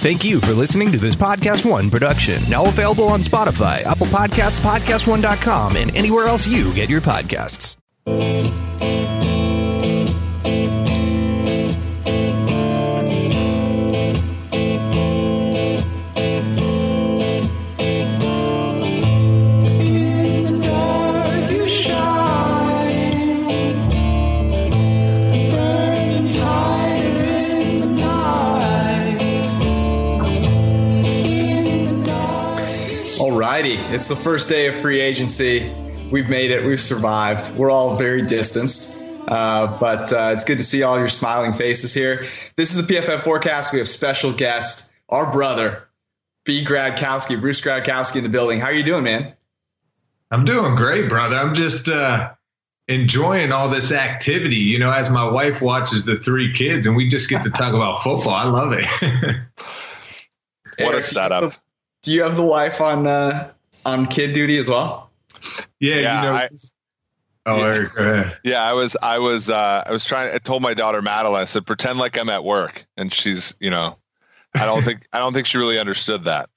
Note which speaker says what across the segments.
Speaker 1: Thank you for listening to this Podcast One production. Now available on Spotify, Apple Podcasts, PodcastOne.com, and anywhere else you get your podcasts.
Speaker 2: Alrighty, it's the first day of free agency. We've made it. We've survived. We're all very distanced, uh, but uh, it's good to see all your smiling faces here. This is the PFF forecast. We have special guest, our brother, B. Gradkowski, Bruce Gradkowski in the building. How are you doing, man?
Speaker 3: I'm doing great, brother. I'm just uh, enjoying all this activity. You know, as my wife watches the three kids, and we just get to talk about football. I love it.
Speaker 4: what a setup!
Speaker 2: Do you have the wife on uh, on kid duty as well?
Speaker 3: Yeah, yeah. You know, I, oh,
Speaker 4: yeah.
Speaker 3: Eric, go ahead.
Speaker 4: Yeah, I was, I was, uh, I was trying. I told my daughter Madeline. I said, pretend like I'm at work, and she's, you know, I don't think, I don't think she really understood that.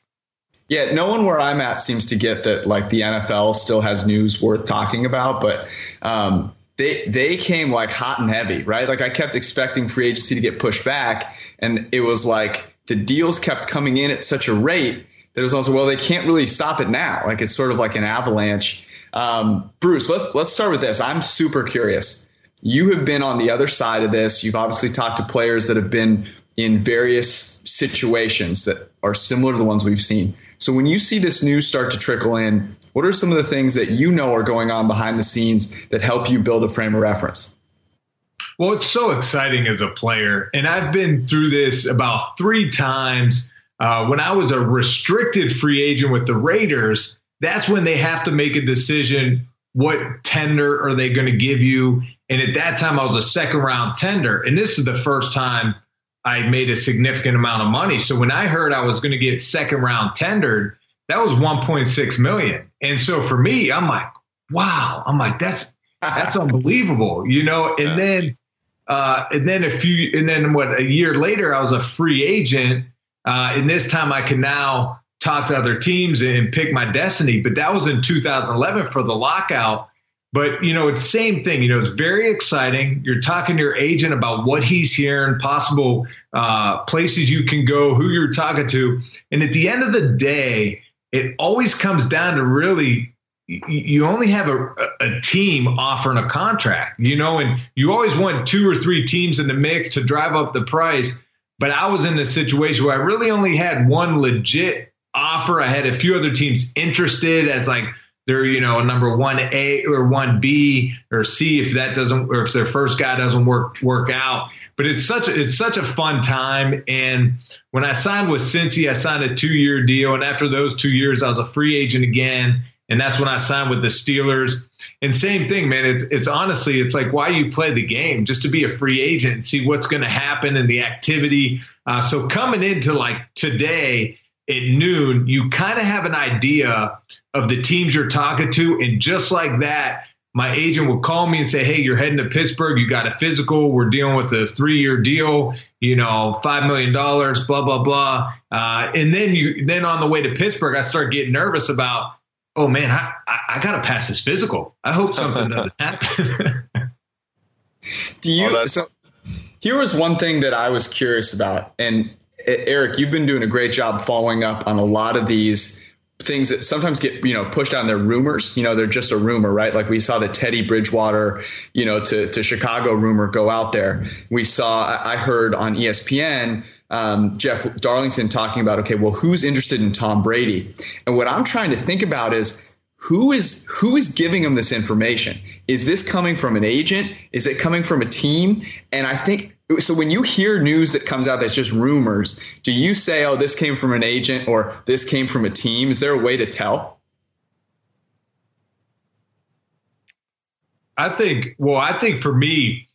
Speaker 2: Yeah, no one where I'm at seems to get that. Like the NFL still has news worth talking about, but um, they they came like hot and heavy, right? Like I kept expecting free agency to get pushed back, and it was like the deals kept coming in at such a rate that was also well they can't really stop it now. Like it's sort of like an avalanche. Um, bruce let's let's start with this. I'm super curious. You have been on the other side of this. You've obviously talked to players that have been in various situations that are similar to the ones we've seen. So when you see this news start to trickle in what are some of the things that you know are going on behind the scenes that help you build a frame of reference?
Speaker 3: Well it's so exciting as a player and i've been through this about three times uh, when I was a restricted free agent with the Raiders, that's when they have to make a decision what tender are they going to give you? And at that time, I was a second round tender. And this is the first time I made a significant amount of money. So when I heard I was going to get second round tendered, that was 1.6 million. And so for me, I'm like, wow, I'm like, that's that's unbelievable, you know. And then uh, and then a few and then what a year later, I was a free agent uh, and this time I can now talk to other teams and pick my destiny. But that was in 2011 for the lockout. But you know, it's same thing. You know, it's very exciting. You're talking to your agent about what he's hearing, possible uh, places you can go, who you're talking to, and at the end of the day, it always comes down to really you only have a, a team offering a contract, you know, and you always want two or three teams in the mix to drive up the price. But I was in a situation where I really only had one legit offer. I had a few other teams interested as like they're you know a number one A or one B or C if that doesn't or if their first guy doesn't work work out. But it's such a, it's such a fun time. And when I signed with Cincy, I signed a two year deal, and after those two years, I was a free agent again. And that's when I signed with the Steelers. And same thing, man. It's it's honestly, it's like why you play the game just to be a free agent and see what's going to happen in the activity. Uh, so coming into like today at noon, you kind of have an idea of the teams you're talking to, and just like that, my agent will call me and say, "Hey, you're heading to Pittsburgh. You got a physical. We're dealing with a three-year deal. You know, five million dollars. Blah blah blah." Uh, and then you, then on the way to Pittsburgh, I start getting nervous about oh man, I, I, I got to pass this physical. I hope something doesn't happen.
Speaker 2: Do you? Oh, so here was one thing that I was curious about, and Eric, you've been doing a great job following up on a lot of these things that sometimes get you know pushed on their rumors you know they're just a rumor right like we saw the teddy bridgewater you know to, to chicago rumor go out there we saw i heard on espn um, jeff darlington talking about okay well who's interested in tom brady and what i'm trying to think about is who is who is giving him this information is this coming from an agent is it coming from a team and i think so when you hear news that comes out that's just rumors, do you say, "Oh, this came from an agent" or "This came from a team"? Is there a way to tell?
Speaker 3: I think. Well, I think for me,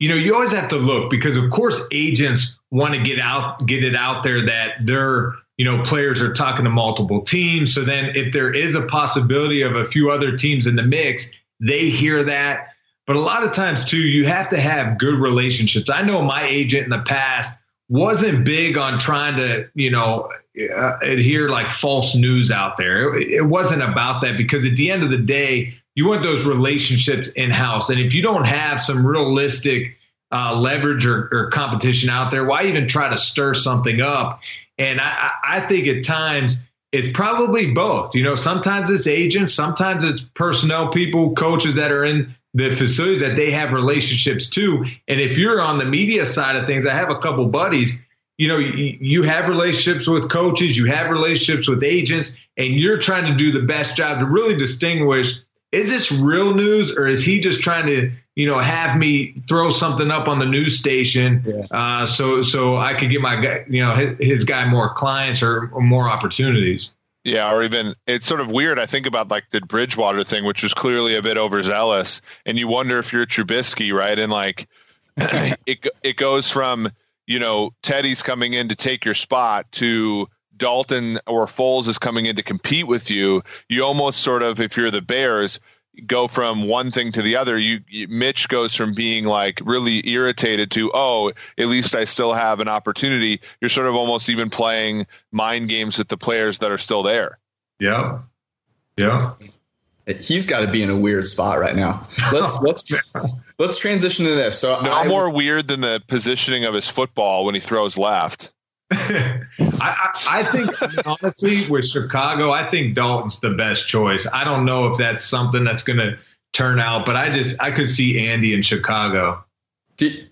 Speaker 3: you know, you always have to look because, of course, agents want to get out, get it out there that their, you know, players are talking to multiple teams. So then, if there is a possibility of a few other teams in the mix, they hear that but a lot of times, too, you have to have good relationships. I know my agent in the past wasn't big on trying to, you know, uh, adhere like false news out there. It, it wasn't about that because at the end of the day, you want those relationships in house. And if you don't have some realistic uh, leverage or, or, competition out there, why even try to stir something up? And I, I think at times it's probably both. You know, sometimes it's agents, sometimes it's personnel people, coaches that are in the facilities that they have relationships to. And if you're on the media side of things, I have a couple buddies, you know, you, you have relationships with coaches, you have relationships with agents, and you're trying to do the best job to really distinguish is this real news or is he just trying to you know have me throw something up on the news station yeah. uh, so so I could get my guy you know his, his guy more clients or, or, more opportunities.
Speaker 4: Yeah, or even it's sort of weird. I think about like the Bridgewater thing, which was clearly a bit overzealous, and you wonder if you're Trubisky, right? And like it it goes from you know Teddy's coming in to take your spot to Dalton or Foles is coming in to compete with you. You almost sort of, if you're the Bears, go from one thing to the other. You, you, Mitch goes from being like really irritated to oh, at least I still have an opportunity. You're sort of almost even playing mind games with the players that are still there.
Speaker 3: Yeah, yeah.
Speaker 2: He's got to be in a weird spot right now. Let's let's let's transition to this. So
Speaker 4: no I, more weird than the positioning of his football when he throws left.
Speaker 3: I, I, I, think honestly with Chicago, I think Dalton's the best choice. I don't know if that's something that's going to turn out, but I just I could see Andy in Chicago.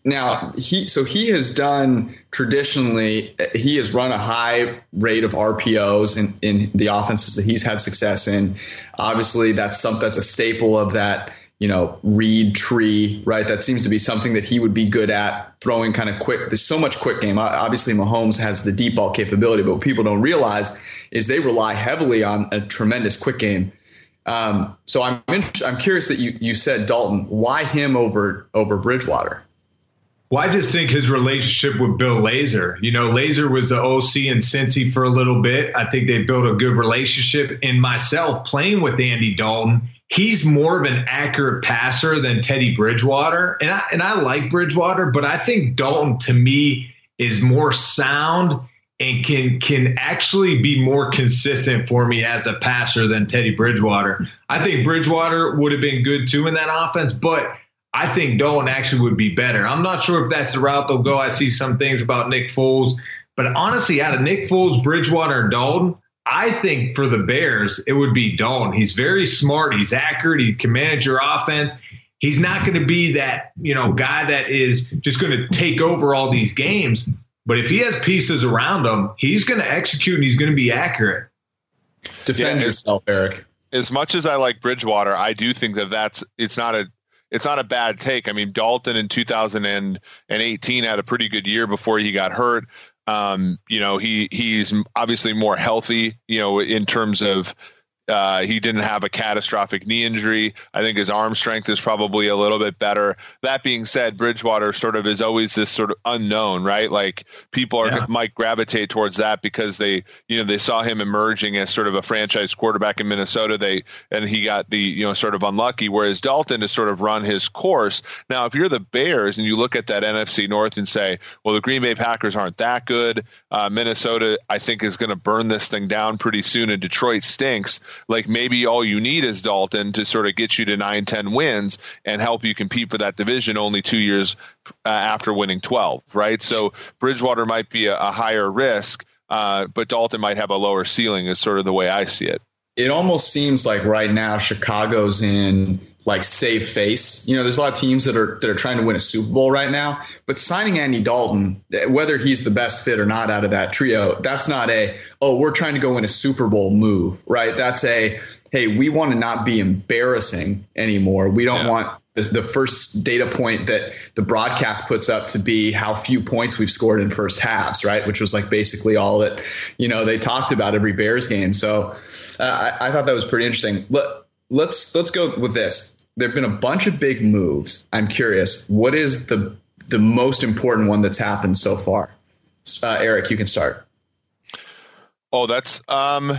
Speaker 2: Now he so he has done traditionally he has run a high rate of RPOs in, in the offenses that he's had success in. Obviously, that's something that's a staple of that you know, Reid tree, right? That seems to be something that he would be good at throwing kind of quick. There's so much quick game. Obviously, Mahomes has the deep ball capability, but what people don't realize is they rely heavily on a tremendous quick game. Um, so I'm I'm curious that you you said Dalton. Why him over over Bridgewater?
Speaker 3: Well, I just think his relationship with Bill Lazor. You know, Lazor was the OC in Cincy for a little bit. I think they built a good relationship. And myself playing with Andy Dalton he's more of an accurate passer than Teddy Bridgewater. And I, and I like Bridgewater, but I think Dalton to me is more sound and can can actually be more consistent for me as a passer than Teddy Bridgewater. I think Bridgewater would have been good too in that offense, but I think Dalton actually would be better. I'm not sure if that's the route they'll go. I see some things about Nick Foles, but honestly, out of Nick Foles, Bridgewater, and Dalton, I think for the Bears, it would be Dalton. He's very smart. He's accurate. He can manage your offense. He's not going to be that, you know, guy that is just going to take over all these games. But if he has pieces around him, he's going to execute and he's going to be accurate.
Speaker 2: Defend yeah, yourself, Eric.
Speaker 4: As much as I like Bridgewater, I do think that that's it's not a it's not a bad take. I mean, Dalton in 2018 had a pretty good year before he got hurt. Um, you know, he he's obviously more healthy, you know, in terms of uh, he didn't have a catastrophic knee injury. I think his arm strength is probably a little bit better. That being said, Bridgewater sort of is always this sort of unknown, right? Like people are yeah. might gravitate towards that because they, you know, they saw him emerging as sort of a franchise quarterback in Minnesota. They and he got the, you know, sort of unlucky. Whereas Dalton has sort of run his course. Now, if you're the Bears and you look at that NFC North and say, well, the Green Bay Packers aren't that good. Uh, Minnesota, I think, is going to burn this thing down pretty soon, and Detroit stinks like maybe all you need is Dalton to sort of get you to nine, 10 wins and help you compete for that division only two years uh, after winning 12, right? So Bridgewater might be a, a higher risk, uh, but Dalton might have a lower ceiling, is sort of the way I see it.
Speaker 2: It almost seems like right now Chicago's in like save face. You know, there's a lot of teams that are that are trying to win a Super Bowl right now, but signing Andy Dalton, whether he's the best fit or not out of that trio, that's not a oh, we're trying to go win a Super Bowl move, right? That's a hey, we want to not be embarrassing anymore. We don't yeah. want the, the first data point that the broadcast puts up to be how few points we've scored in first halves, right? Which was like basically all that, you know, they talked about every Bears game. So uh, I, I, thought that was pretty interesting. Let, let's let's go with this. There've been a bunch of big moves. I'm curious, what is the the most important one that's happened so far? Uh, Eric, you can start.
Speaker 4: Oh, that's um,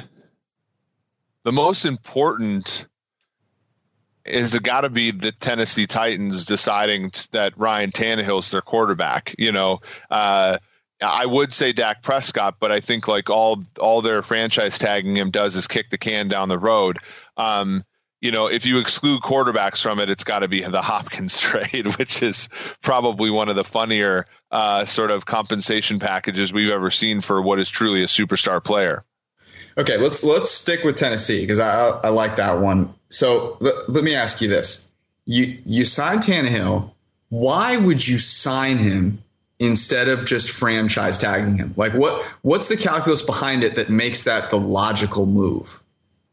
Speaker 4: the most important is it got to be the Tennessee Titans deciding that Ryan Tannehill's their quarterback. You know, uh, I would say Dak Prescott, but I think like all all their franchise tagging him does is kick the can down the road. Um, you know, if you exclude quarterbacks from it, it's got to be the Hopkins trade, which is probably one of the funnier uh, sort of compensation packages we've ever seen for what is truly a superstar player.
Speaker 2: Okay, let's let's stick with Tennessee because I, I like that one. So let, let me ask you this: you you signed Tannehill. Why would you sign him instead of just franchise tagging him? Like what what's the calculus behind it that makes that the logical move?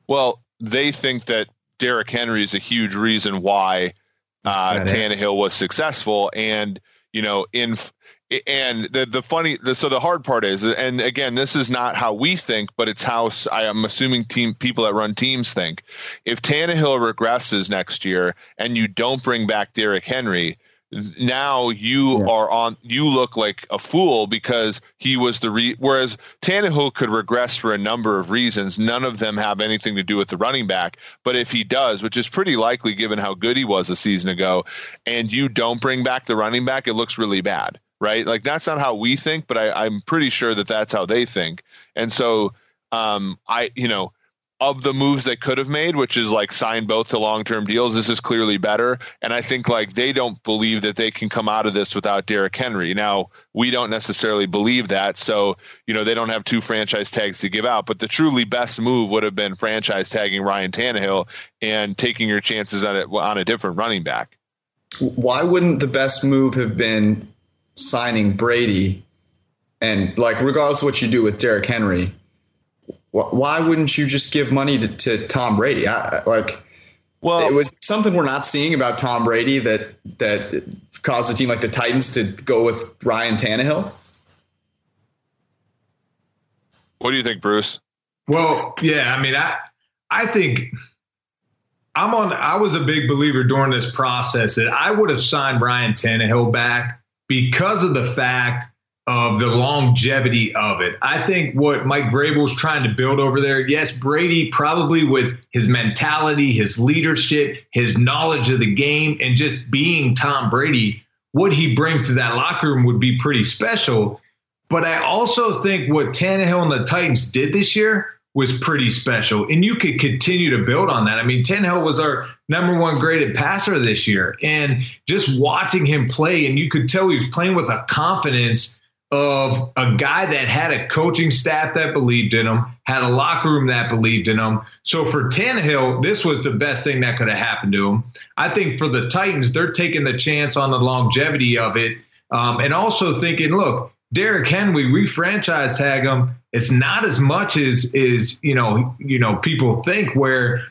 Speaker 4: Well, they think that Derrick Henry is a huge reason why uh, Tannehill was successful. And you know, in and the the funny the, so the hard part is, and again, this is not how we think, but it's how I am assuming team people that run teams think. If Tannehill regresses next year and you don't bring back Derrick Henry, now you yeah. are on you look like a fool because he was the re whereas Tannehill could regress for a number of reasons. None of them have anything to do with the running back but if he does which is pretty likely given how good he was a season ago and you don't bring back the running back it looks really bad right? Like that's not how we think but I, I'm pretty sure that that's how they think. And so um I you know of the moves they could have made, which is like sign both to long term deals, this is clearly better. And I think like they don't believe that they can come out of this without Derrick Henry. Now, we don't necessarily believe that. So, you know, they don't have two franchise tags to give out. But the truly best move would have been franchise tagging Ryan Tannehill and taking your chances on it on a different running back.
Speaker 2: Why wouldn't the best move have been signing Brady? And like, regardless of what you do with Derrick Henry, why wouldn't you just give money to, to Tom Brady? I, like, well, it was something we're not seeing about Tom Brady that that caused a team like the Titans to go with Ryan Tannehill.
Speaker 4: What do you think, Bruce?
Speaker 3: Well, yeah, I mean, I I think I'm on. I was a big believer during this process that I would have signed Ryan Tannehill back because of the fact of the longevity of it. I think what Mike Vrabel's trying to build over there, yes, Brady probably with his mentality, his leadership, his knowledge of the game, and just being Tom Brady, what he brings to that locker room would be pretty special. But I also think what Tannehill and the Titans did this year was pretty special. And you could continue to build on that. I mean, Tannehill was our number one graded passer this year. And just watching him play, and you could tell he was playing with a confidence of a guy that had a coaching staff that believed in him, had a locker room that believed in him. So for Tannehill, this was the best thing that could have happened to him. I think for the Titans, they're taking the chance on the longevity of it, um, and also thinking, look, Derrick Henry, we franchise tag him. It's not as much as is you know you know people think where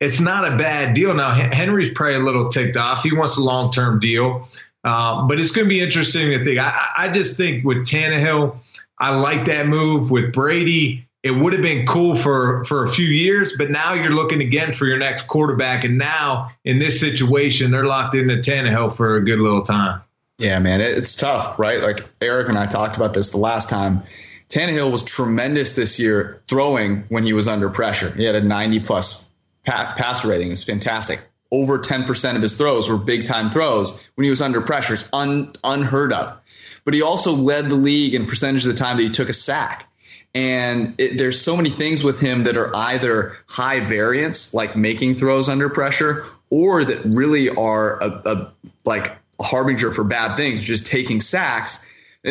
Speaker 3: it's not a bad deal. Now Henry's probably a little ticked off. He wants a long term deal. Um, but it's going to be interesting to think. I, I just think with Tannehill, I like that move. With Brady, it would have been cool for for a few years, but now you're looking again for your next quarterback. And now in this situation, they're locked into Tannehill for a good little time.
Speaker 2: Yeah, man, it's tough, right? Like Eric and I talked about this the last time. Tannehill was tremendous this year throwing when he was under pressure. He had a 90 plus pass rating. It was fantastic over 10% of his throws were big time throws when he was under pressure. It's un, unheard of. But he also led the league in percentage of the time that he took a sack. And it, there's so many things with him that are either high variance, like making throws under pressure, or that really are a, a like a harbinger for bad things, just taking sacks.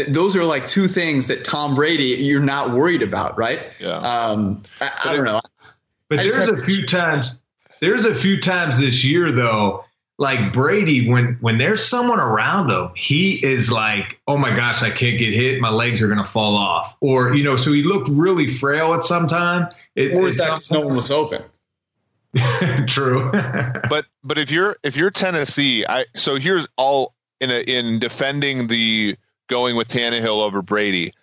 Speaker 2: Those are like two things that Tom Brady you're not worried about, right?
Speaker 4: Yeah.
Speaker 2: Um, I, I don't know.
Speaker 3: But there's a few times. There's a few times this year though, like Brady, when when there's someone around him, he is like, "Oh my gosh, I can't get hit. My legs are gonna fall off." Or you know, so he looked really frail at some time. It,
Speaker 2: Or is
Speaker 3: it's
Speaker 2: that 'cause no one was open?
Speaker 3: true?
Speaker 4: but but if you're if you're Tennessee, I so here's all in a, in defending the going with Tannehill over Brady.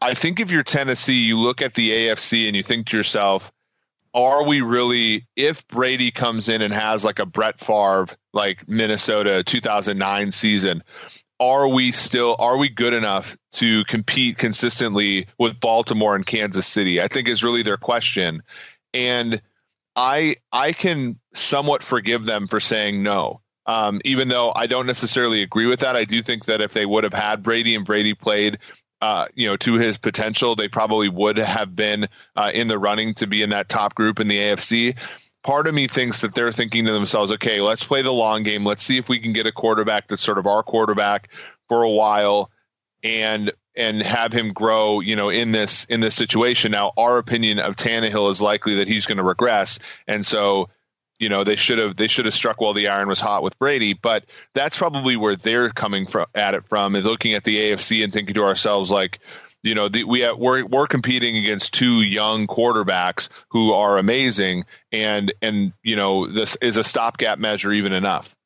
Speaker 4: I think if you're Tennessee, you look at the AFC and you think to yourself, are we really if Brady comes in and has like a Brett Favre like Minnesota 2009 season, are we still are we good enough to compete consistently with Baltimore and Kansas City? I think is really their question. And I I can somewhat forgive them for saying no. Um, even though I don't necessarily agree with that, I do think that if they would have had Brady and Brady played, uh, you know, to his potential, they probably would have been uh, in the running to be in that top group in the AFC. Part of me thinks that they're thinking to themselves, okay, let's play the long game. Let's see if we can get a quarterback that's sort of our quarterback for a while, and and have him grow, you know, in this in this situation. Now, our opinion of Tannehill is likely that he's going to regress, and so, you know, they should have they should have struck while the iron was hot with Brady. But that's probably where they're coming from at it from, is looking at the AFC and thinking to ourselves like. You know, the, we have, we're we're competing against two young quarterbacks who are amazing, and and you know this is a stopgap measure even enough.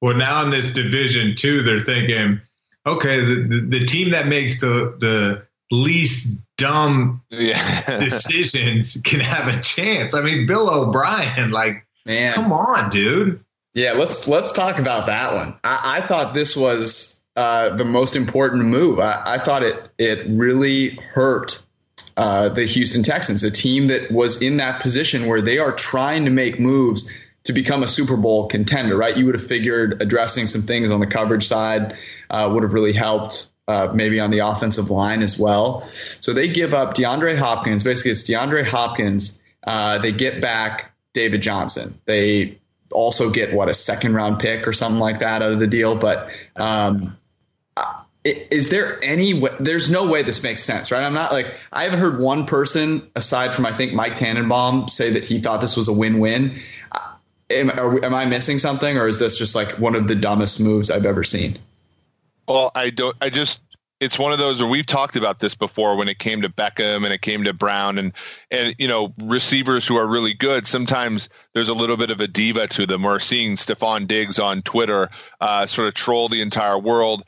Speaker 3: well, now in this division too, they're thinking, okay, the, the, the team that makes the the least dumb
Speaker 4: Yeah,
Speaker 3: decisions can have a chance. I mean, Bill O'Brien, like,
Speaker 2: Man,
Speaker 3: come on, dude.
Speaker 2: Yeah, let's let's talk about that one. I, I thought this was uh, the most important move. I, I thought it it really hurt uh, the Houston Texans, a team that was in that position where they are trying to make moves to become a Super Bowl contender. Right? You would have figured addressing some things on the coverage side uh, would have really helped. Uh, maybe on the offensive line as well. So they give up DeAndre Hopkins. Basically, it's DeAndre Hopkins. Uh, they get back David Johnson. They also get what a second round pick or something like that out of the deal. But um, is there any way? There's no way this makes sense, right? I'm not like I haven't heard one person aside from I think Mike Tannenbaum say that he thought this was a win-win. Am, am I missing something, or is this just like one of the dumbest moves I've ever seen?
Speaker 4: Well, I don't. I just. It's one of those where we've talked about this before when it came to Beckham and it came to Brown and and you know receivers who are really good. Sometimes there's a little bit of a diva to them. We're seeing Stefon Diggs on Twitter uh, sort of troll the entire world.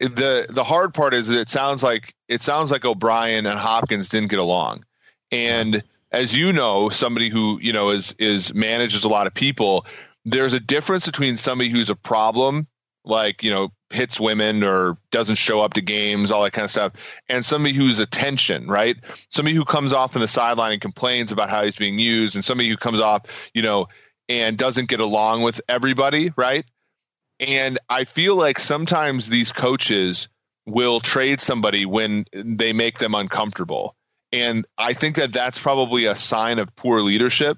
Speaker 4: the The hard part is that it sounds like it sounds like O'Brien and Hopkins didn't get along, and as you know, somebody who you know is is manages a lot of people. There's a difference between somebody who's a problem like you know hits women or doesn't show up to games all that kind of stuff. And somebody who's attention right? Somebody who comes off on the sideline and complains about how he's being used and somebody who comes off you know and doesn't get along with everybody right? And i feel like sometimes these coaches will trade somebody when they make them uncomfortable. And i think that that's probably a sign of poor leadership.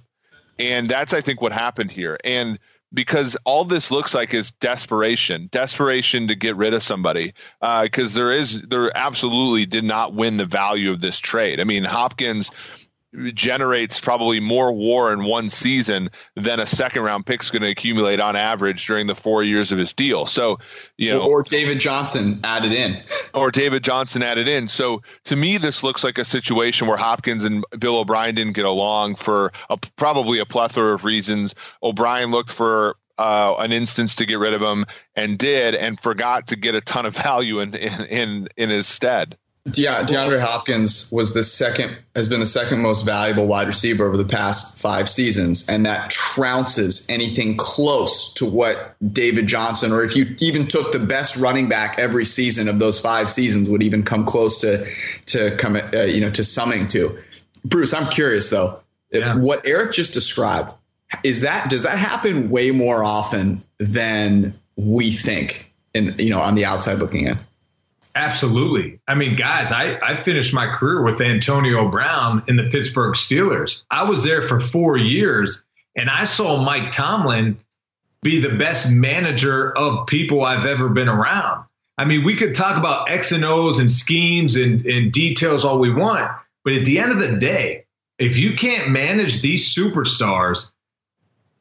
Speaker 4: And that's i think what happened here. And because all this looks like is desperation, desperation to get rid of somebody. Because uh, there is, there absolutely did not win the value of this trade. I mean, Hopkins generates probably more war in one season than a second round pick's going to accumulate on average during the four years of his deal. So, you know,
Speaker 2: or David Johnson added in,
Speaker 4: or David Johnson added in. So to me, this looks like a situation where Hopkins and Bill O'Brien didn't get along for a, probably a plethora of reasons. O'Brien looked for uh, an instance to get rid of him and did, and forgot to get a ton of value in in in, in his stead.
Speaker 2: De- DeAndre Hopkins was the second has been the second most valuable wide receiver over the past five seasons, and that trounces anything close to what David Johnson, or if you even took the best running back every season of those five seasons, would even come close to to come uh, you know to summing to. Bruce, I'm curious though,
Speaker 3: Yeah.
Speaker 2: what Eric just described is that does that happen way more often than we think, in you know on the outside looking in?
Speaker 3: Absolutely. I mean, guys, I, I finished my career with Antonio Brown in the Pittsburgh Steelers. I was there for four years, and I saw Mike Tomlin be the best manager of people I've ever been around. I mean, we could talk about X and O's and schemes and, and details all we want, but at the end of the day, if you can't manage these superstars,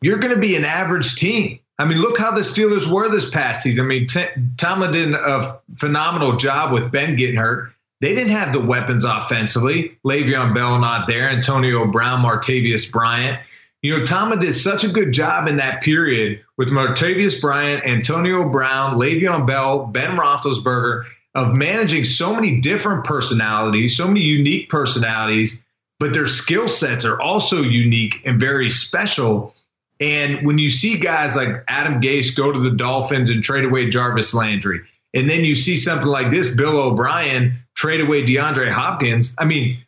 Speaker 3: you're going to be an average team. I mean, look how the Steelers were this past season. I mean, T- Tomlin did a phenomenal job with Ben getting hurt. They didn't have the weapons offensively. Le'Veon Bell not there. Antonio Brown, Martavis Bryant. You know, Tomlin did such a good job in that period with Martavis Bryant, Antonio Brown, Le'Veon Bell, Ben Roethlisberger of managing so many different personalities, so many unique personalities, but their skill sets are also unique and very special. And when you see guys like Adam Gase go to the Dolphins and trade away Jarvis Landry, and then you see something like this, Bill O'Brien trade away DeAndre Hopkins. I mean,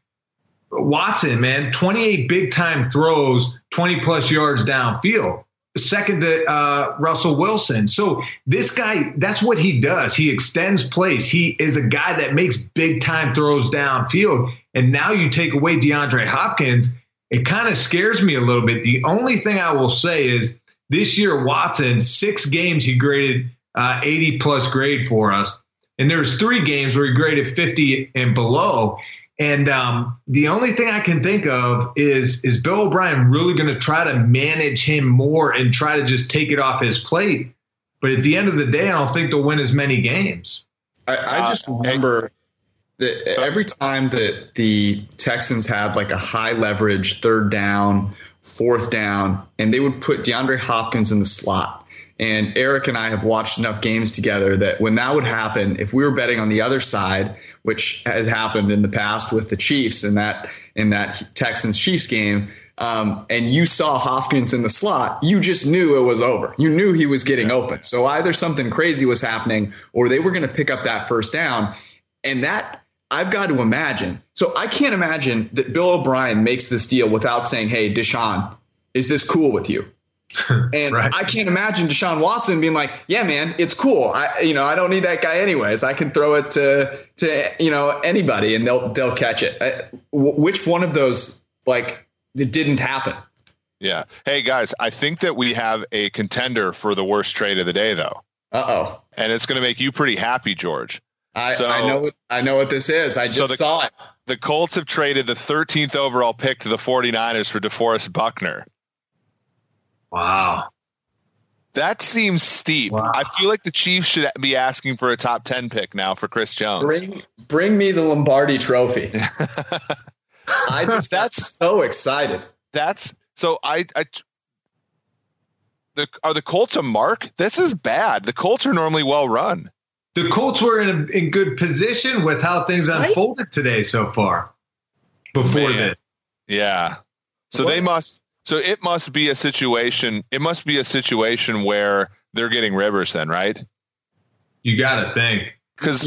Speaker 3: Watson, man, 28 big time throws, 20 plus yards downfield, second to uh, Russell Wilson. So this guy, that's what he does. He extends plays. He is a guy that makes big time throws downfield. And now you take away DeAndre Hopkins it kind of scares me a little bit. The only thing I will say is this year, Watson, six games he graded uh, 80 plus grade for us. And there's three games where he graded 50 and below. And um, the only thing I can think of is is Bill O'Brien really going to try to manage him more and try to just take it off his plate? But at the end of the day, I don't think they'll win as many games.
Speaker 2: I, I just uh, remember the, every time that the Texans had like a high leverage third down, fourth down, and they would put DeAndre Hopkins in the slot. And Eric and I have watched enough games together that when that would happen, if we were betting on the other side, which has happened in the past with the Chiefs in that in that Texans Chiefs game, um, and you saw Hopkins in the slot, you just knew it was over. You knew he was getting open. So either something crazy was happening, or they were going to pick up that first down, and that I've got to imagine. So I can't imagine that Bill O'Brien makes this deal without saying, "Hey, Deshaun, is this cool with you?" And right. I can't imagine Deshaun Watson being like, "Yeah, man, it's cool. I, you know, I don't need that guy anyways. I can throw it to to you know anybody, and they'll they'll catch it." I, which one of those like it didn't happen?
Speaker 4: Yeah. Hey guys, I think that we have a contender for the worst trade of the day, though.
Speaker 2: Uh oh.
Speaker 4: And it's going to make you pretty happy, George.
Speaker 2: I, so, I know I know what this is. I just so
Speaker 4: the,
Speaker 2: saw it.
Speaker 4: The Colts have traded the 13th overall pick to the 49ers for DeForest Buckner.
Speaker 3: Wow.
Speaker 4: That seems steep. Wow. I feel like the Chiefs should be asking for a top 10 pick now for Chris Jones.
Speaker 2: Bring bring me the Lombardi trophy. I just that's so excited.
Speaker 4: That's so I I the are the Colts a mark? This is bad. The Colts are normally well run
Speaker 3: the Colts were in a, in good position with how things unfolded right? today so far. Before that,
Speaker 4: yeah. So what? they must. So it must be a situation. It must be a situation where they're getting Rivers, then, right?
Speaker 3: You got to think
Speaker 4: because.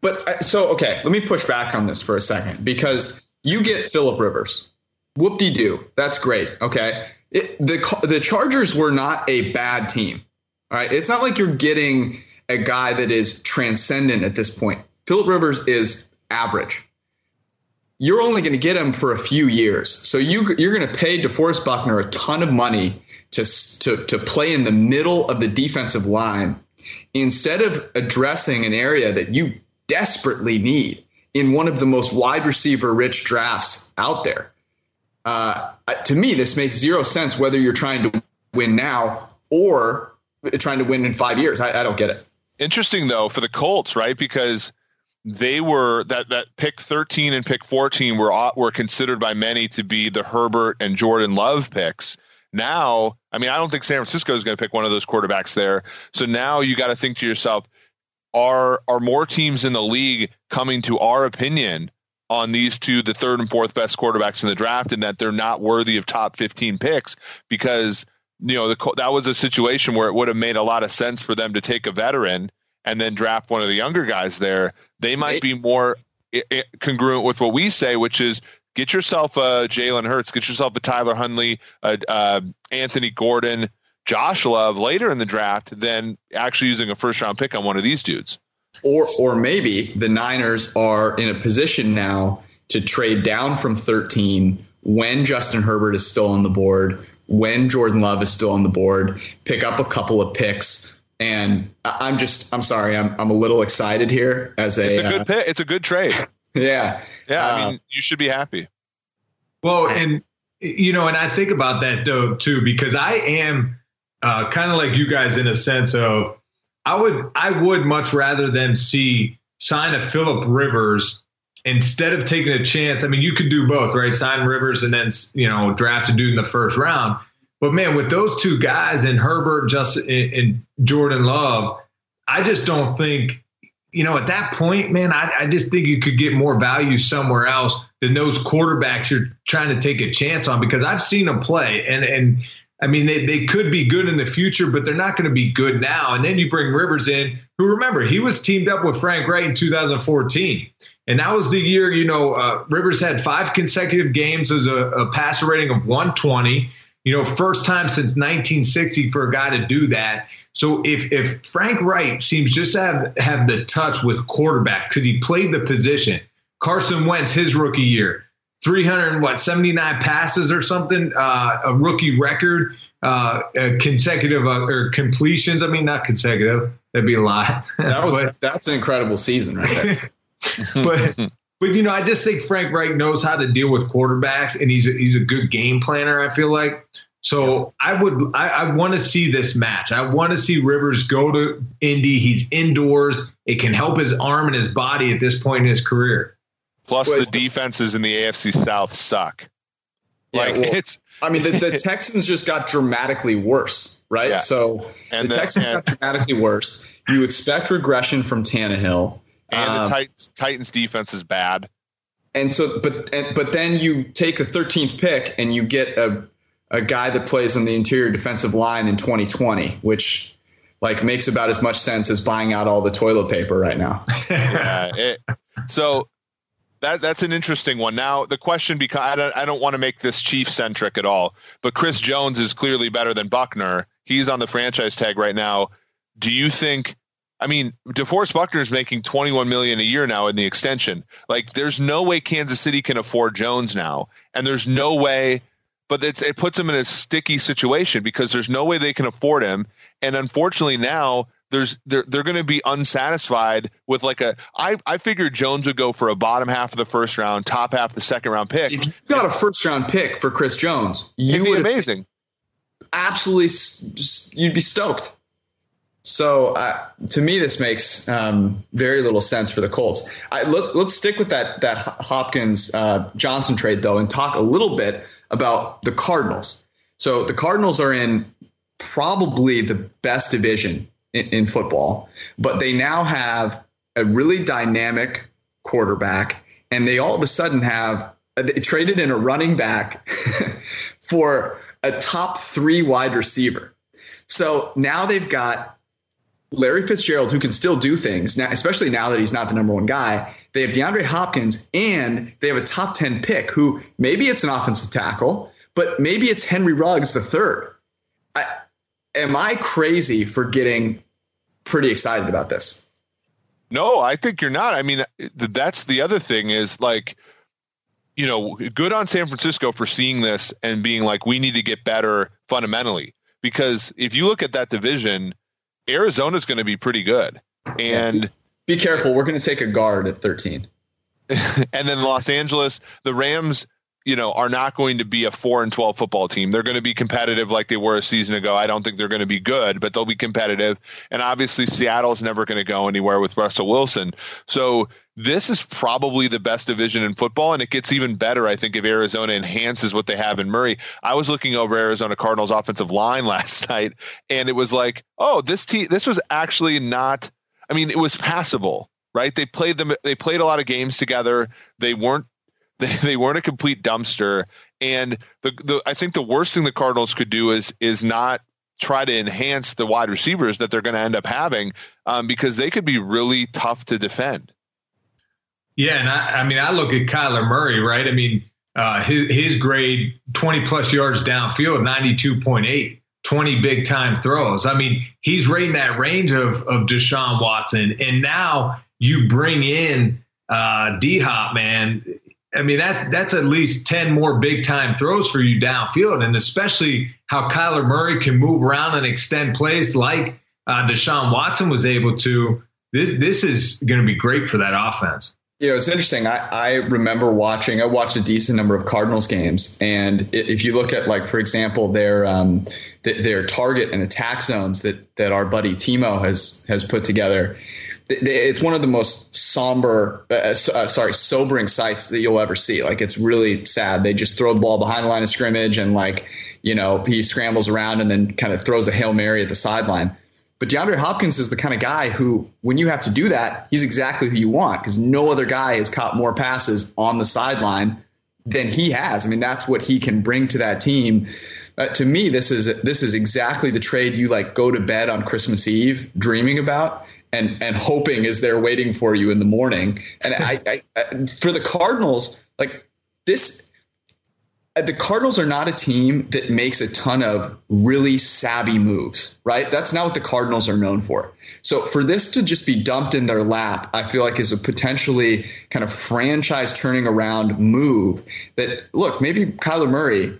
Speaker 2: But uh, so okay, let me push back on this for a second because you get Philip Rivers, whoop de doo, that's great. Okay, it, the the Chargers were not a bad team. All right, it's not like you're getting a guy that is transcendent at this point. Philip Rivers is average. You're only going to get him for a few years. So you, you're going to pay DeForest Buckner a ton of money to, to, to play in the middle of the defensive line instead of addressing an area that you desperately need in one of the most wide receiver rich drafts out there. Uh, to me, this makes zero sense whether you're trying to win now or trying to win in five years. I, I don't get it.
Speaker 4: Interesting though for the Colts, right? Because they were that that pick 13 and pick 14 were were considered by many to be the Herbert and Jordan Love picks. Now, I mean, I don't think San Francisco is going to pick one of those quarterbacks there. So now you got to think to yourself, are are more teams in the league coming to our opinion on these two, the third and fourth best quarterbacks in the draft, and that they're not worthy of top 15 picks because you know, the, that was a situation where it would have made a lot of sense for them to take a veteran and then draft one of the younger guys there. They might be more congruent with what we say, which is get yourself a Jalen Hurts, get yourself a Tyler Huntley, a, uh, Anthony Gordon, Josh Love later in the draft than actually using a first round pick on one of these dudes.
Speaker 2: or or maybe the Niners are in a position now to trade down from 13 when Justin Herbert is still on the board, when Jordan Love is still on the board, pick up a couple of picks. And I'm just, I'm sorry, I'm, I'm a little excited here as a.
Speaker 4: It's a good uh, pick. It's a good trade.
Speaker 2: Yeah.
Speaker 4: Yeah. Uh, I mean, you should be happy.
Speaker 3: Well, and, you know, and I think about that though, too, because I am uh, kind of like you guys in a sense of I would, I would much rather than see sign a Philip Rivers instead of taking a chance, I mean, you could do both, right? Sign Rivers and then you know draft a dude in the first round. But man, with those two guys and Herbert, Justin, and Jordan Love, I just don't think, you know, at that point, man, I, I just think you could get more value somewhere else than those quarterbacks you're trying to take a chance on. Because I've seen them play, and and I mean, they, they could be good in the future, but they're not going to be good now. And then you bring Rivers in, who remember, he was teamed up with Frank Reich in 2014. And that was the year, you know, uh, Rivers had five consecutive games as a, a passer rating of 120. You know, first time since 1960 for a guy to do that. So if if Frank Reich seems just to have, have the touch with quarterback because he played the position, Carson Wentz his rookie year, 300 what 79 passes or something, uh, a rookie record, uh, consecutive uh, or completions. I mean, not consecutive. That'd be a lot.
Speaker 2: That was but, that's an incredible season, right there.
Speaker 3: but but you know, I just think Frank Reich knows how to deal with quarterbacks, and he's a, he's a good game planner. I feel like. So I would I, I want to see this match. I want to see Rivers go to Indy. He's indoors. It can help his arm and his body at this point in his career.
Speaker 4: Plus, well, the defenses in the AFC South suck.
Speaker 2: Yeah, like well, it's. I mean, the, the Texans just got dramatically worse, right? Yeah. So and the, the Texans and, got dramatically worse. You expect regression from Tannehill.
Speaker 4: And um, the Titans, Titans defense is bad.
Speaker 2: And so, but and, but then you take the 13th pick and you get a a guy that plays on the interior defensive line in 2020, which like makes about as much sense as buying out all the toilet paper right now.
Speaker 4: yeah. It, so that that's an interesting one. Now the question because I don't I don't want to make this chief centric at all, but Chris Jones is clearly better than Buckner. He's on the franchise tag right now. Do you think I mean, DeForest Buckner is making 21 million a year now in the extension. Like, there's no way Kansas City can afford Jones now, and there's no way. But it puts them in a sticky situation because there's no way they can afford him, and unfortunately now there's they're they're going to be unsatisfied with like a. I I figured Jones would go for a bottom half of the first round, top half of the second round pick.
Speaker 2: If you got a first round pick for Chris Jones, you would
Speaker 4: be amazing.
Speaker 2: Absolutely, just you'd be stoked. So uh, to me, this makes um, very little sense for the Colts. I, let, us stick with that that Hopkins uh, Johnson trade though, and talk a little bit about the Cardinals. So the Cardinals are in probably the best division in, football, but they now have a really dynamic quarterback, and they all of a sudden have uh, they traded in a running back for a top three wide receiver. So now they've got Larry Fitzgerald, who can still do things now, especially now that he's not the number one guy. They have DeAndre Hopkins and they have a top 10 pick who maybe it's an offensive tackle, but maybe it's Henry Ruggs the third. Am I crazy for getting pretty excited about this?
Speaker 4: No, I think you're not. I mean, that's the other thing is like, you know, good on San Francisco for seeing this and being like, we need to get better fundamentally. Because if you look at that division, Arizona's going to be pretty good. And
Speaker 2: be careful, we're going to take a guard at 13.
Speaker 4: and then Los Angeles, the Rams, you know, are not going to be a 4 and 12 football team. They're going to be competitive like they were a season ago. I don't think they're going to be good, but they'll be competitive. And obviously Seattle's never going to go anywhere with Russell Wilson. So this is probably the best division in football, and it gets even better, I think, if Arizona enhances what they have in Murray. I was looking over Arizona Cardinals offensive line last night, and it was like, oh, this team, this was actually not. I mean, it was passable, right? They played them. They played a lot of games together. They weren't. They, they weren't a complete dumpster. And the, the I think the worst thing the Cardinals could do is is not try to enhance the wide receivers that they're going to end up having um, because they could be really tough to defend.
Speaker 3: Yeah, and I, I mean, I look at Kyler Murray, right? I mean, uh, his his grade 20 plus yards downfield, 92.8, 20 big time throws. I mean, he's right in that range of, of Deshaun Watson. And now you bring in uh, D Hop, man. I mean, that's that's at least 10 more big time throws for you downfield. And especially how Kyler Murray can move around and extend plays like uh, Deshaun Watson was able to. This, this is going to be great for that offense.
Speaker 2: Yeah, it's interesting. I, I remember watching. I watched a decent number of Cardinals games, and if you look at, like, for example, their um, their target and attack zones that that our buddy Timo has has put together, it's one of the most somber, uh, uh, sorry, sobering sights that you'll ever see. Like, it's really sad. They just throw the ball behind the line of scrimmage, and like, you know, he scrambles around and then kind of throws a hail mary at the sideline. But DeAndre Hopkins is the kind of guy who, when you have to do that, he's exactly who you want because no other guy has caught more passes on the sideline than he has. I mean, that's what he can bring to that team. Uh, to me, this is this is exactly the trade you like go to bed on Christmas Eve dreaming about and and hoping is there waiting for you in the morning. And I, I, I for the Cardinals, like this uh, the Cardinals are not a team that makes a ton of really savvy moves, right? That's not what the Cardinals are known for. So for this to just be dumped in their lap, I feel like is a potentially kind of franchise turning around move that look, maybe Kyler Murray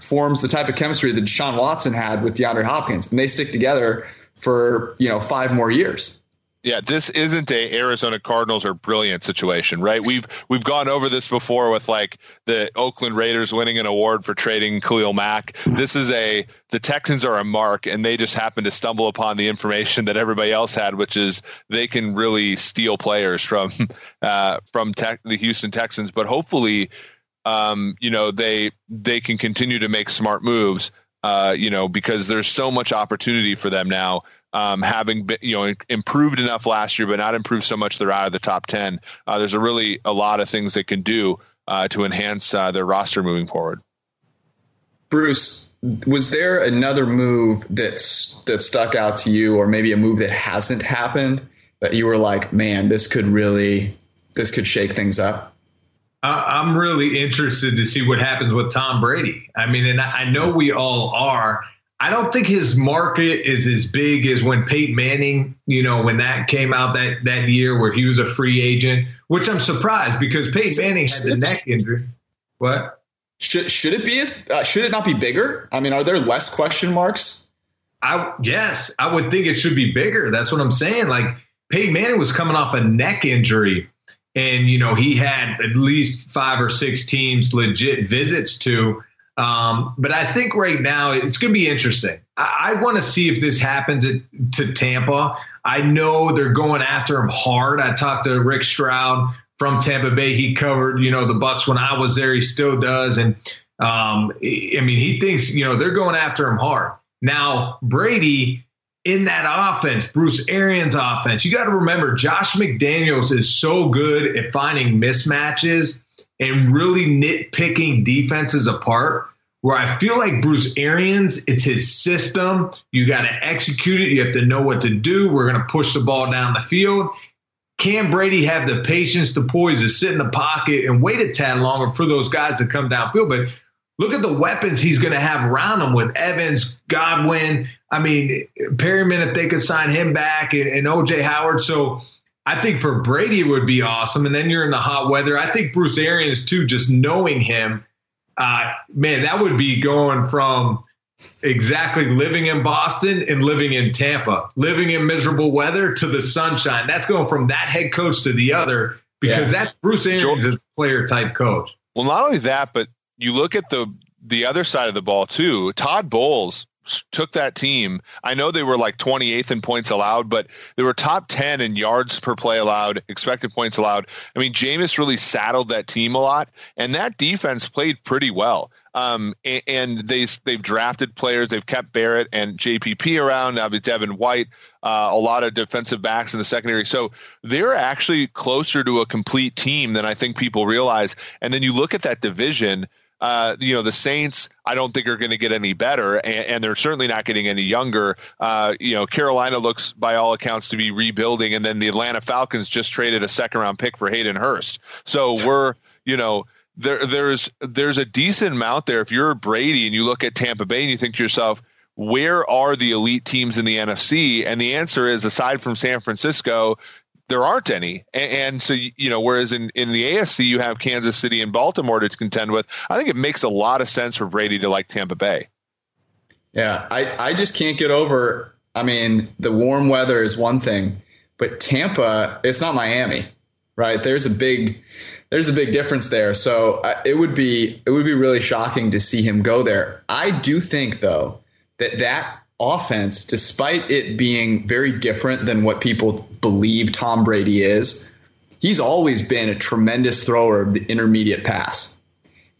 Speaker 2: forms the type of chemistry that Deshaun Watson had with DeAndre Hopkins and they stick together for, you know, five more years.
Speaker 4: Yeah, this isn't a Arizona Cardinals or brilliant situation, right? We've we've gone over this before with like the Oakland Raiders winning an award for trading Khalil Mack. This is a the Texans are a mark, and they just happen to stumble upon the information that everybody else had, which is they can really steal players from uh, from tech, the Houston Texans. But hopefully, um, you know they they can continue to make smart moves. Uh, you know, because there's so much opportunity for them now um, having been, you know improved enough last year, but not improved so much they're out of the top ten. Uh, there's a really a lot of things they can do uh, to enhance uh, their roster moving forward.
Speaker 2: Bruce, was there another move that's that stuck out to you, or maybe a move that hasn't happened that you were like, man, this could really this could shake things up?
Speaker 3: I'm really interested to see what happens with Tom Brady. I mean, and I know we all are. I don't think his market is as big as when Peyton Manning, you know, when that came out that that year where he was a free agent, which I'm surprised because Peyton Manning had the neck injury. What?
Speaker 2: Should should it be as uh, should it not be bigger? I mean, are there less question marks?
Speaker 3: I yes, I would think it should be bigger. That's what I'm saying. Like Peyton Manning was coming off a neck injury, and you know he had at least five or six teams legit visits to. Um, but I think right now it's going to be interesting. I, I want to see if this happens at, to Tampa. I know they're going after him hard. I talked to Rick Stroud from Tampa Bay. He covered, you know, the Bucs when I was there. He still does, and um, I mean, he thinks, you know, they're going after him hard. Now Brady in that offense, Bruce Arians' offense. You got to remember, Josh McDaniels is so good at finding mismatches and really nitpicking defenses apart. Where I feel like Bruce Arians, it's his system. You got to execute it. You have to know what to do. We're going to push the ball down the field. Can Brady have the patience, the poise to sit in the pocket and wait a tad longer for those guys to come downfield? But look at the weapons he's going to have around him with Evans, Godwin. I mean, Perriman, if they could sign him back, and, and OJ Howard. So I think for Brady it would be awesome. And then you're in the hot weather. I think Bruce Arians too, just knowing him, uh, man, that would be going from exactly living in Boston and living in Tampa, living in miserable weather to the sunshine. That's going from that head coach to the other because yeah. that's Bruce Arians' player type coach.
Speaker 4: Well, not only that, but you look at the the other side of the ball too. Todd Bowles took that team. I know they were like 28th in points allowed, but they were top 10 in yards per play allowed, expected points allowed. I mean, Jameis really saddled that team a lot, and that defense played pretty well. Um, and, and, they they've drafted players. They've kept Barrett and JPP around. Now Devin White, uh, a lot of defensive backs in the secondary. So they're actually closer to a complete team than I think people realize. And then you look at that division uh, you know, the Saints, I don't think are going to get any better, and, and, they're certainly not getting any younger. Uh, you know, Carolina looks, by all accounts, to be rebuilding, and then the Atlanta Falcons just traded a second round pick for Hayden Hurst. So we're, you know, there, there's there's a decent amount there. If you're Brady and you look at Tampa Bay and you think to yourself, where are the elite teams in the NFC? And the answer is aside from San Francisco, there aren't any. And, and, so, you know, whereas in, in the AFC, you have Kansas City and Baltimore to contend with, I think it makes a lot of sense for Brady to like Tampa Bay.
Speaker 2: Yeah, I, I just can't get over. I mean, the warm weather is one thing, but Tampa, it's not Miami, right? There's a big, there's a big difference there. So uh, it would be, it would be really shocking to see him go there. I do think though that that offense, despite it being very different than what people believe Tom Brady is, he's always been a tremendous thrower of the intermediate pass.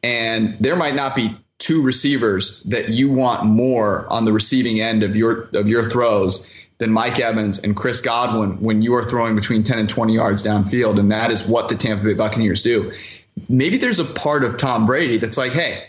Speaker 2: And there might not be two receivers that you want more on the receiving end of your of your throws than Mike Evans and Chris Godwin when you are throwing between 10 and 20 yards downfield and that is what the Tampa Bay Buccaneers do. Maybe there's a part of Tom Brady that's like, "Hey,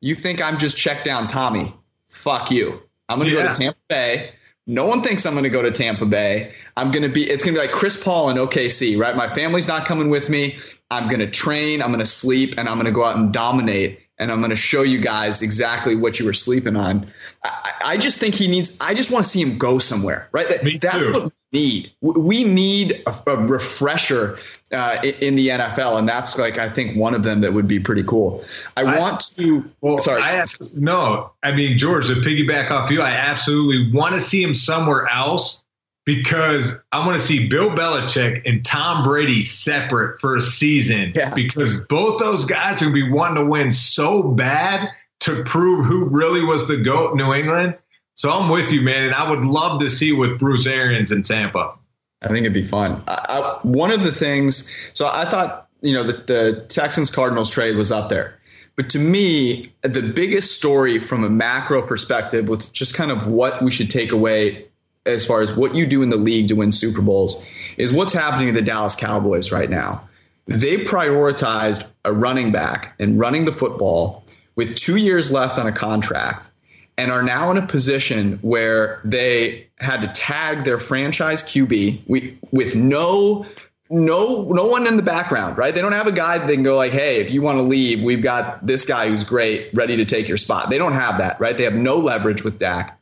Speaker 2: you think I'm just check down Tommy? Fuck you. I'm going to yeah. go to Tampa Bay. No one thinks I'm going to go to Tampa Bay. I'm going to be, it's going to be like Chris Paul in OKC, right? My family's not coming with me. I'm going to train, I'm going to sleep, and I'm going to go out and dominate. And I'm going to show you guys exactly what you were sleeping on. I, I just think he needs, I just want to see him go somewhere, right? That,
Speaker 3: Me
Speaker 2: that's
Speaker 3: too.
Speaker 2: what need. We need a, a refresher uh, in the NFL, and that's like I think one of them that would be pretty cool. I, I want to.
Speaker 3: Well,
Speaker 2: sorry,
Speaker 3: I asked no. I mean, George, to piggyback off you, I absolutely want to see him somewhere else because I want to see Bill Belichick and Tom Brady separate for a season yeah. because both those guys are going to be wanting to win so bad to prove who really was the goat in New England. So I'm with you, man, and I would love to see with Bruce Arians in Tampa.
Speaker 2: I think it'd be fun. I, I, one of the things, so I thought, you know, the, the Texans Cardinals trade was up there. But to me, the biggest story from a macro perspective, with just kind of what we should take away as far as what you do in the league to win Super Bowls, is what's happening to the Dallas Cowboys right now. They prioritized a running back and running the football with two years left on a contract and are now in a position where they had to tag their franchise QB with no no no one in the background, right? They don't have a guy that they can go like, "Hey, if you want to leave, we've got this guy who's great, ready to take your spot." They don't have that, right? They have no leverage with Dak.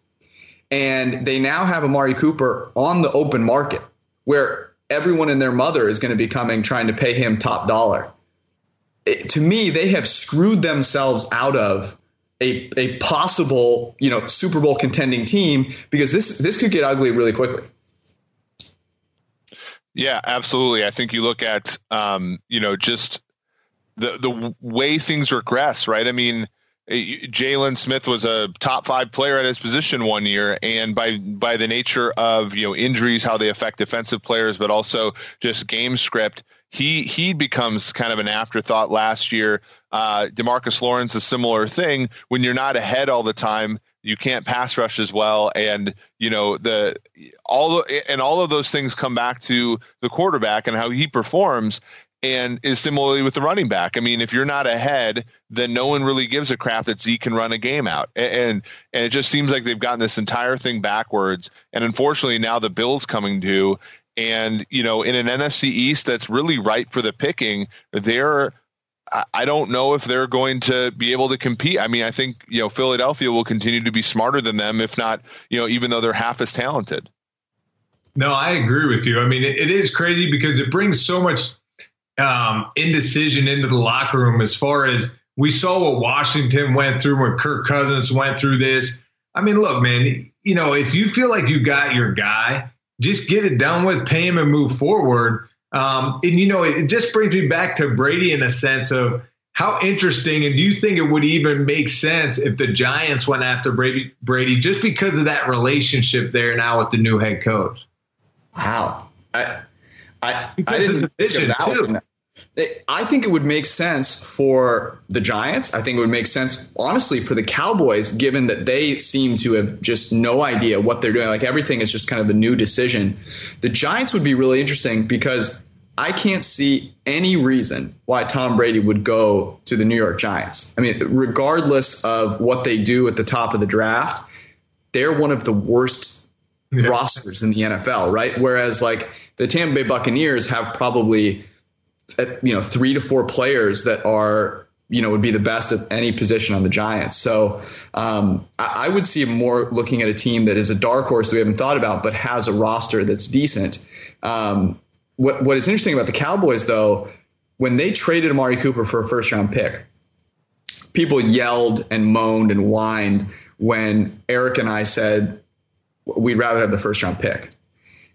Speaker 2: And they now have Amari Cooper on the open market where everyone and their mother is going to be coming trying to pay him top dollar. It, to me, they have screwed themselves out of a, a possible, you know, Super Bowl contending team because this this could get ugly really quickly.
Speaker 4: Yeah, absolutely. I think you look at um, you know, just the the way things regress, right? I mean, Jaylon Smith was a top five player at his position one year, and by by the nature of you know injuries, how they affect defensive players, but also just game script, he he becomes kind of an afterthought last year. Uh, Demarcus Lawrence, a similar thing. When you're not ahead all the time, you can't pass rush as well, and you know the all and all of those things come back to the quarterback and how he performs. And is similarly with the running back. I mean, if you're not ahead, then no one really gives a crap that Zeke can run a game out. And and it just seems like they've gotten this entire thing backwards. And unfortunately, now the Bills coming due, and you know, in an NFC East that's really ripe for the picking, they're I don't know if they're going to be able to compete. I mean, I think you know Philadelphia will continue to be smarter than them, if not, you know, even though they're half as talented.
Speaker 3: No, I agree with you. I mean, it, it is crazy because it brings so much um, indecision into the locker room. As far as we saw what Washington went through when Kirk Cousins went through this. I mean, look, man, you know, if you feel like you got your guy, just get it done with, pay him, and move forward. Um, and you know, it just brings me back to Brady in a sense of how interesting. And do you think it would even make sense if the Giants went after Brady, Brady just because of that relationship there now with the new head coach?
Speaker 2: Wow, I I,
Speaker 3: because
Speaker 2: I didn't
Speaker 3: vision too.
Speaker 2: I think it would make sense for the Giants. I think it would make sense, honestly, for the Cowboys, given that they seem to have just no idea what they're doing. Like everything is just kind of a new decision. The Giants would be really interesting because I can't see any reason why Tom Brady would go to the New York Giants. I mean, regardless of what they do at the top of the draft, they're one of the worst yeah. rosters in the NFL, right? Whereas, like, the Tampa Bay Buccaneers have probably you know three to four players that are you know would be the best at any position on the Giants. So um, I, I, would see more looking at a team that is a dark horse that we haven't thought about, but has a roster that's decent. Um, what what is interesting about the Cowboys though, when they traded Amari Cooper for a first round pick, people yelled and moaned and whined when Eric and I said we'd rather have the first round pick.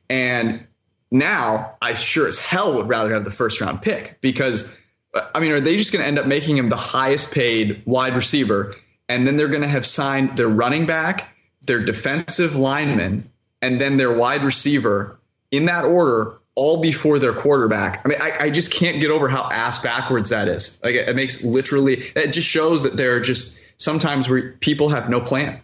Speaker 2: And now I sure as hell would rather have the first round pick because I mean, are they just going to end up making him the highest paid wide receiver? And then they're going to have signed their running back, their defensive lineman, and then their wide receiver in that order, all before their quarterback. I mean, I, I just can't get over how ass backwards that is. Like, it, it makes literally, it just shows that there are just sometimes where people have no plan.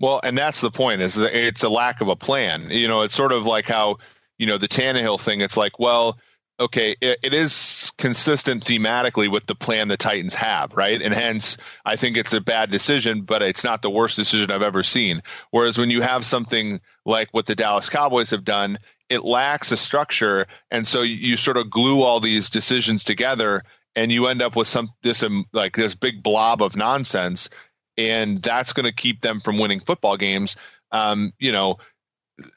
Speaker 4: Well, and that's the point is that it's a lack of a plan. You know, it's sort of like how, you know, the Tannehill thing, it's like, well, okay, it, it is consistent thematically with the plan the Titans have, right? And hence, I think it's a bad decision, but it's not the worst decision I've ever seen. Whereas when you have something like what the Dallas Cowboys have done, it lacks a structure, and so you, you sort of glue all these decisions together, and you end up with some this um, like this big blob of nonsense, and that's going to keep them from winning football games. Um, you know,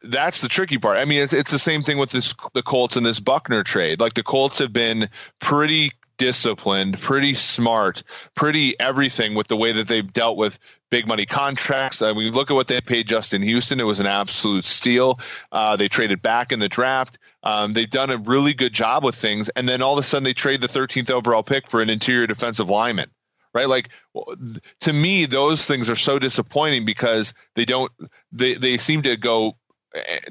Speaker 4: that's the tricky part. I mean, it's, it's the same thing with this the Colts and this Buckner trade. Like the Colts have been pretty disciplined, pretty smart, pretty everything with the way that they've dealt with big money contracts. I mean, look at what they paid Justin Houston. It was an absolute steal. Uh, they traded back in the draft. Um, they've done a really good job with things. And then all of a sudden they trade the 13th overall pick for an interior defensive lineman right like to me those things are so disappointing because they don't they they seem to go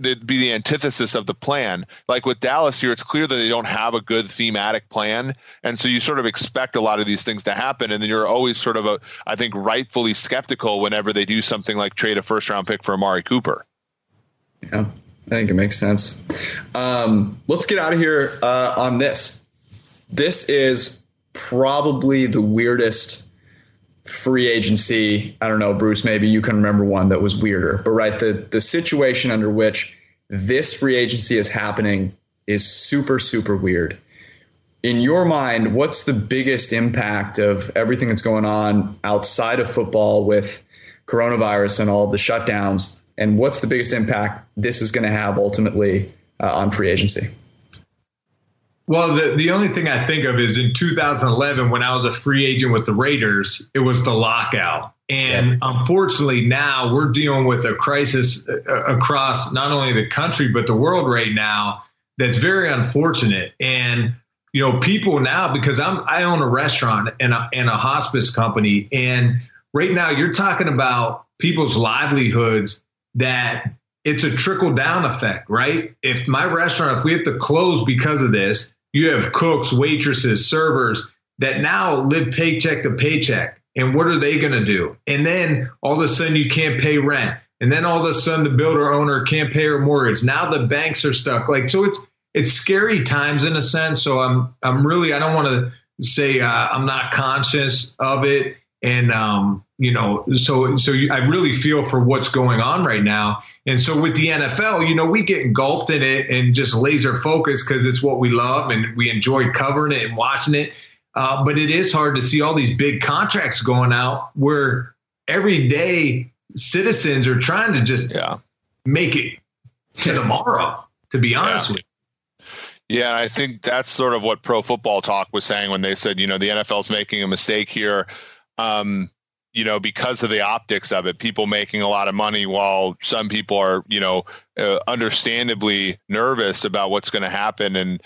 Speaker 4: be the antithesis of the plan. Like with Dallas here, it's clear that they don't have a good thematic plan, and so you sort of expect a lot of these things to happen, and then you're always sort of a, I think, rightfully skeptical whenever they do something like trade a first round pick for Amari Cooper.
Speaker 2: Yeah, I think it makes sense. Um, let's get out of here uh, on this. This is probably the weirdest free agency. I don't know, Bruce, maybe you can remember one that was weirder, but right, the the situation under which this free agency is happening is super super weird. In your mind, what's the biggest impact of everything that's going on outside of football with coronavirus and all the shutdowns? And what's the biggest impact this is going to have ultimately uh, on free agency?
Speaker 3: Well, the, the only thing I think of is in 2011 when I was a free agent with the Raiders, it was the lockout. And unfortunately, now we're dealing with a crisis uh, across not only the country, but the world right now that's very unfortunate. And, you know, people now, because I'm, I own a restaurant and a, and a hospice company. And right now you're talking about people's livelihoods that it's a trickle down effect, right? If my restaurant, if we have to close because of this, you have cooks, waitresses, servers that now live paycheck to paycheck. And what are they going to do? And then all of a sudden you can't pay rent. And then all of a sudden the builder owner can't pay her mortgage. Now the banks are stuck. Like so, it's it's scary times in a sense. So I'm I'm really I don't want to say uh, I'm not conscious of it and um, you know, so so you, I really feel for what's going on right now. And so with the NFL, you know, we get engulfed in it and just laser focused because it's what we love and we enjoy covering it and watching it. Uh, but it is hard to see all these big contracts going out where every day citizens are trying to just yeah. make it to tomorrow. To be honest yeah. with you.
Speaker 4: Yeah, I think that's sort of what Pro Football Talk was saying when they said, you know, the NFL's making a mistake here um, you know, because of the optics of it, people making a lot of money while some people are, you know, uh, understandably nervous about what's going to happen. And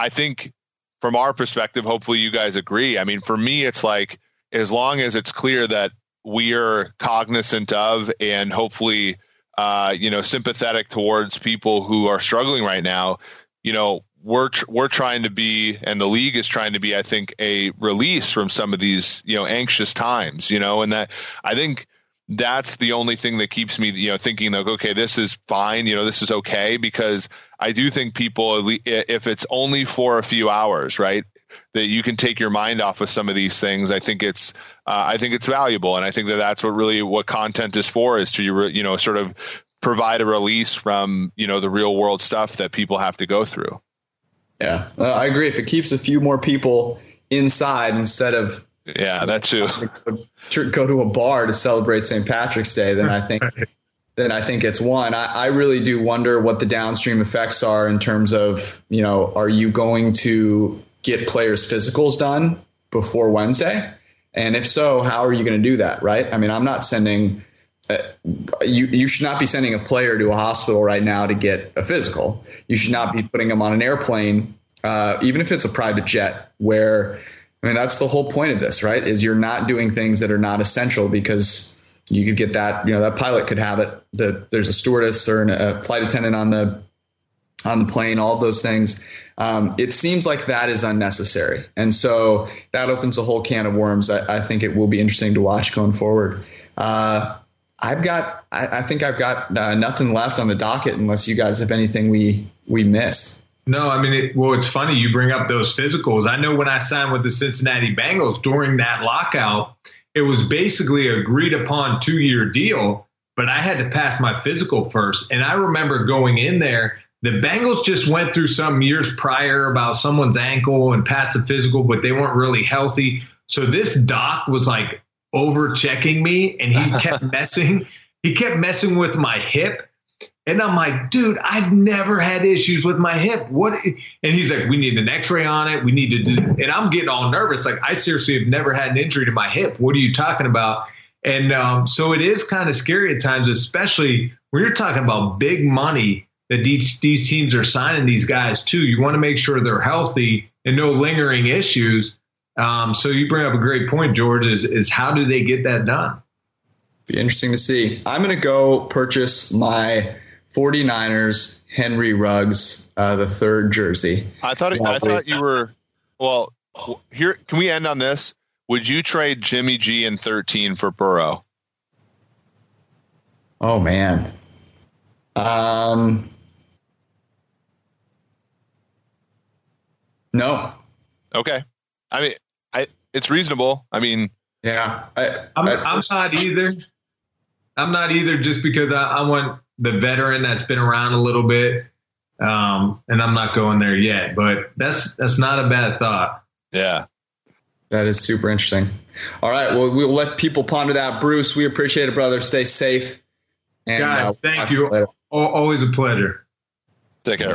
Speaker 4: I think from our perspective, hopefully you guys agree. I mean, for me, it's like as long as it's clear that we're cognizant of and hopefully, uh, you know, sympathetic towards people who are struggling right now, you know, we're tr- we're trying to be and the league is trying to be i think a release from some of these you know anxious times you know and that i think that's the only thing that keeps me you know thinking like okay this is fine you know this is okay because i do think people if it's only for a few hours right that you can take your mind off of some of these things i think it's uh, i think it's valuable and i think that that's what really what content is for is to you know sort of provide a release from you know the real world stuff that people have to go through
Speaker 2: yeah, uh, I agree. If it keeps a few more people inside instead of
Speaker 4: Yeah, that too.
Speaker 2: Go to a bar to celebrate St. Patrick's Day, then I think then I think it's one. I, I really do wonder what the downstream effects are in terms of, you know, are you going to get players' physicals done before Wednesday? And if so, how are you going to do that? Right? I mean, I'm not sending. You you should not be sending a player to a hospital right now to get a physical. You should not be putting them on an airplane, uh, even if it's a private jet, where I mean, that's the whole point of this, right? Is you're not doing things that are not essential because you could get that, you know, that pilot could have it. The, there's a stewardess or an, a flight attendant on the on the plane, all those things. Um, it seems like that is unnecessary, and so that opens a whole can of worms. I, I think it will be interesting to watch going forward. Uh, I've got, I, I, think I've got uh, nothing left on the docket unless you guys have anything we we missed.
Speaker 3: No, I mean, it, well, it's funny you bring up those physicals. I know when I signed with the Cincinnati Bengals during that lockout, it was basically agreed upon two year deal, but I had to pass my physical first. And I remember going in there, the Bengals just went through some years prior about someone's ankle and passed the physical, but they weren't really healthy. So this doc was like over checking me and he kept messing. He kept messing with my hip and I'm like, dude, I've never had issues with my hip. What? And he's like, we need an X-ray on it. We need to do. And I'm getting all nervous. Like, I seriously have never had an injury to my hip. What are you talking about? And um, so it is kind of scary at times, especially when you're talking about big money that these, these teams are signing these guys to. You want to make sure they're healthy and no lingering issues. Um, so you bring up a great point, George. Is is how do they get that done?
Speaker 2: Be interesting to see. I'm going to go purchase my 49ers Henry Ruggs uh, the third jersey.
Speaker 4: I thought I thought you were well. Here, can we end on this? Would you trade Jimmy G in 13 for Burrow?
Speaker 2: Oh man. Um. No.
Speaker 4: Okay. I mean, I it's reasonable. I mean,
Speaker 2: yeah. I,
Speaker 3: I'm, I'm not either. I'm not either, just because I, I want the veteran that's been around a little bit. Um, and I'm not going there yet, but that's that's not a bad thought.
Speaker 4: Yeah.
Speaker 2: That is super interesting. All right. Well, we'll let people ponder that. Bruce, we appreciate it, brother. Stay safe.
Speaker 3: And, Guys, uh, thank you. Always a pleasure.
Speaker 4: Take care.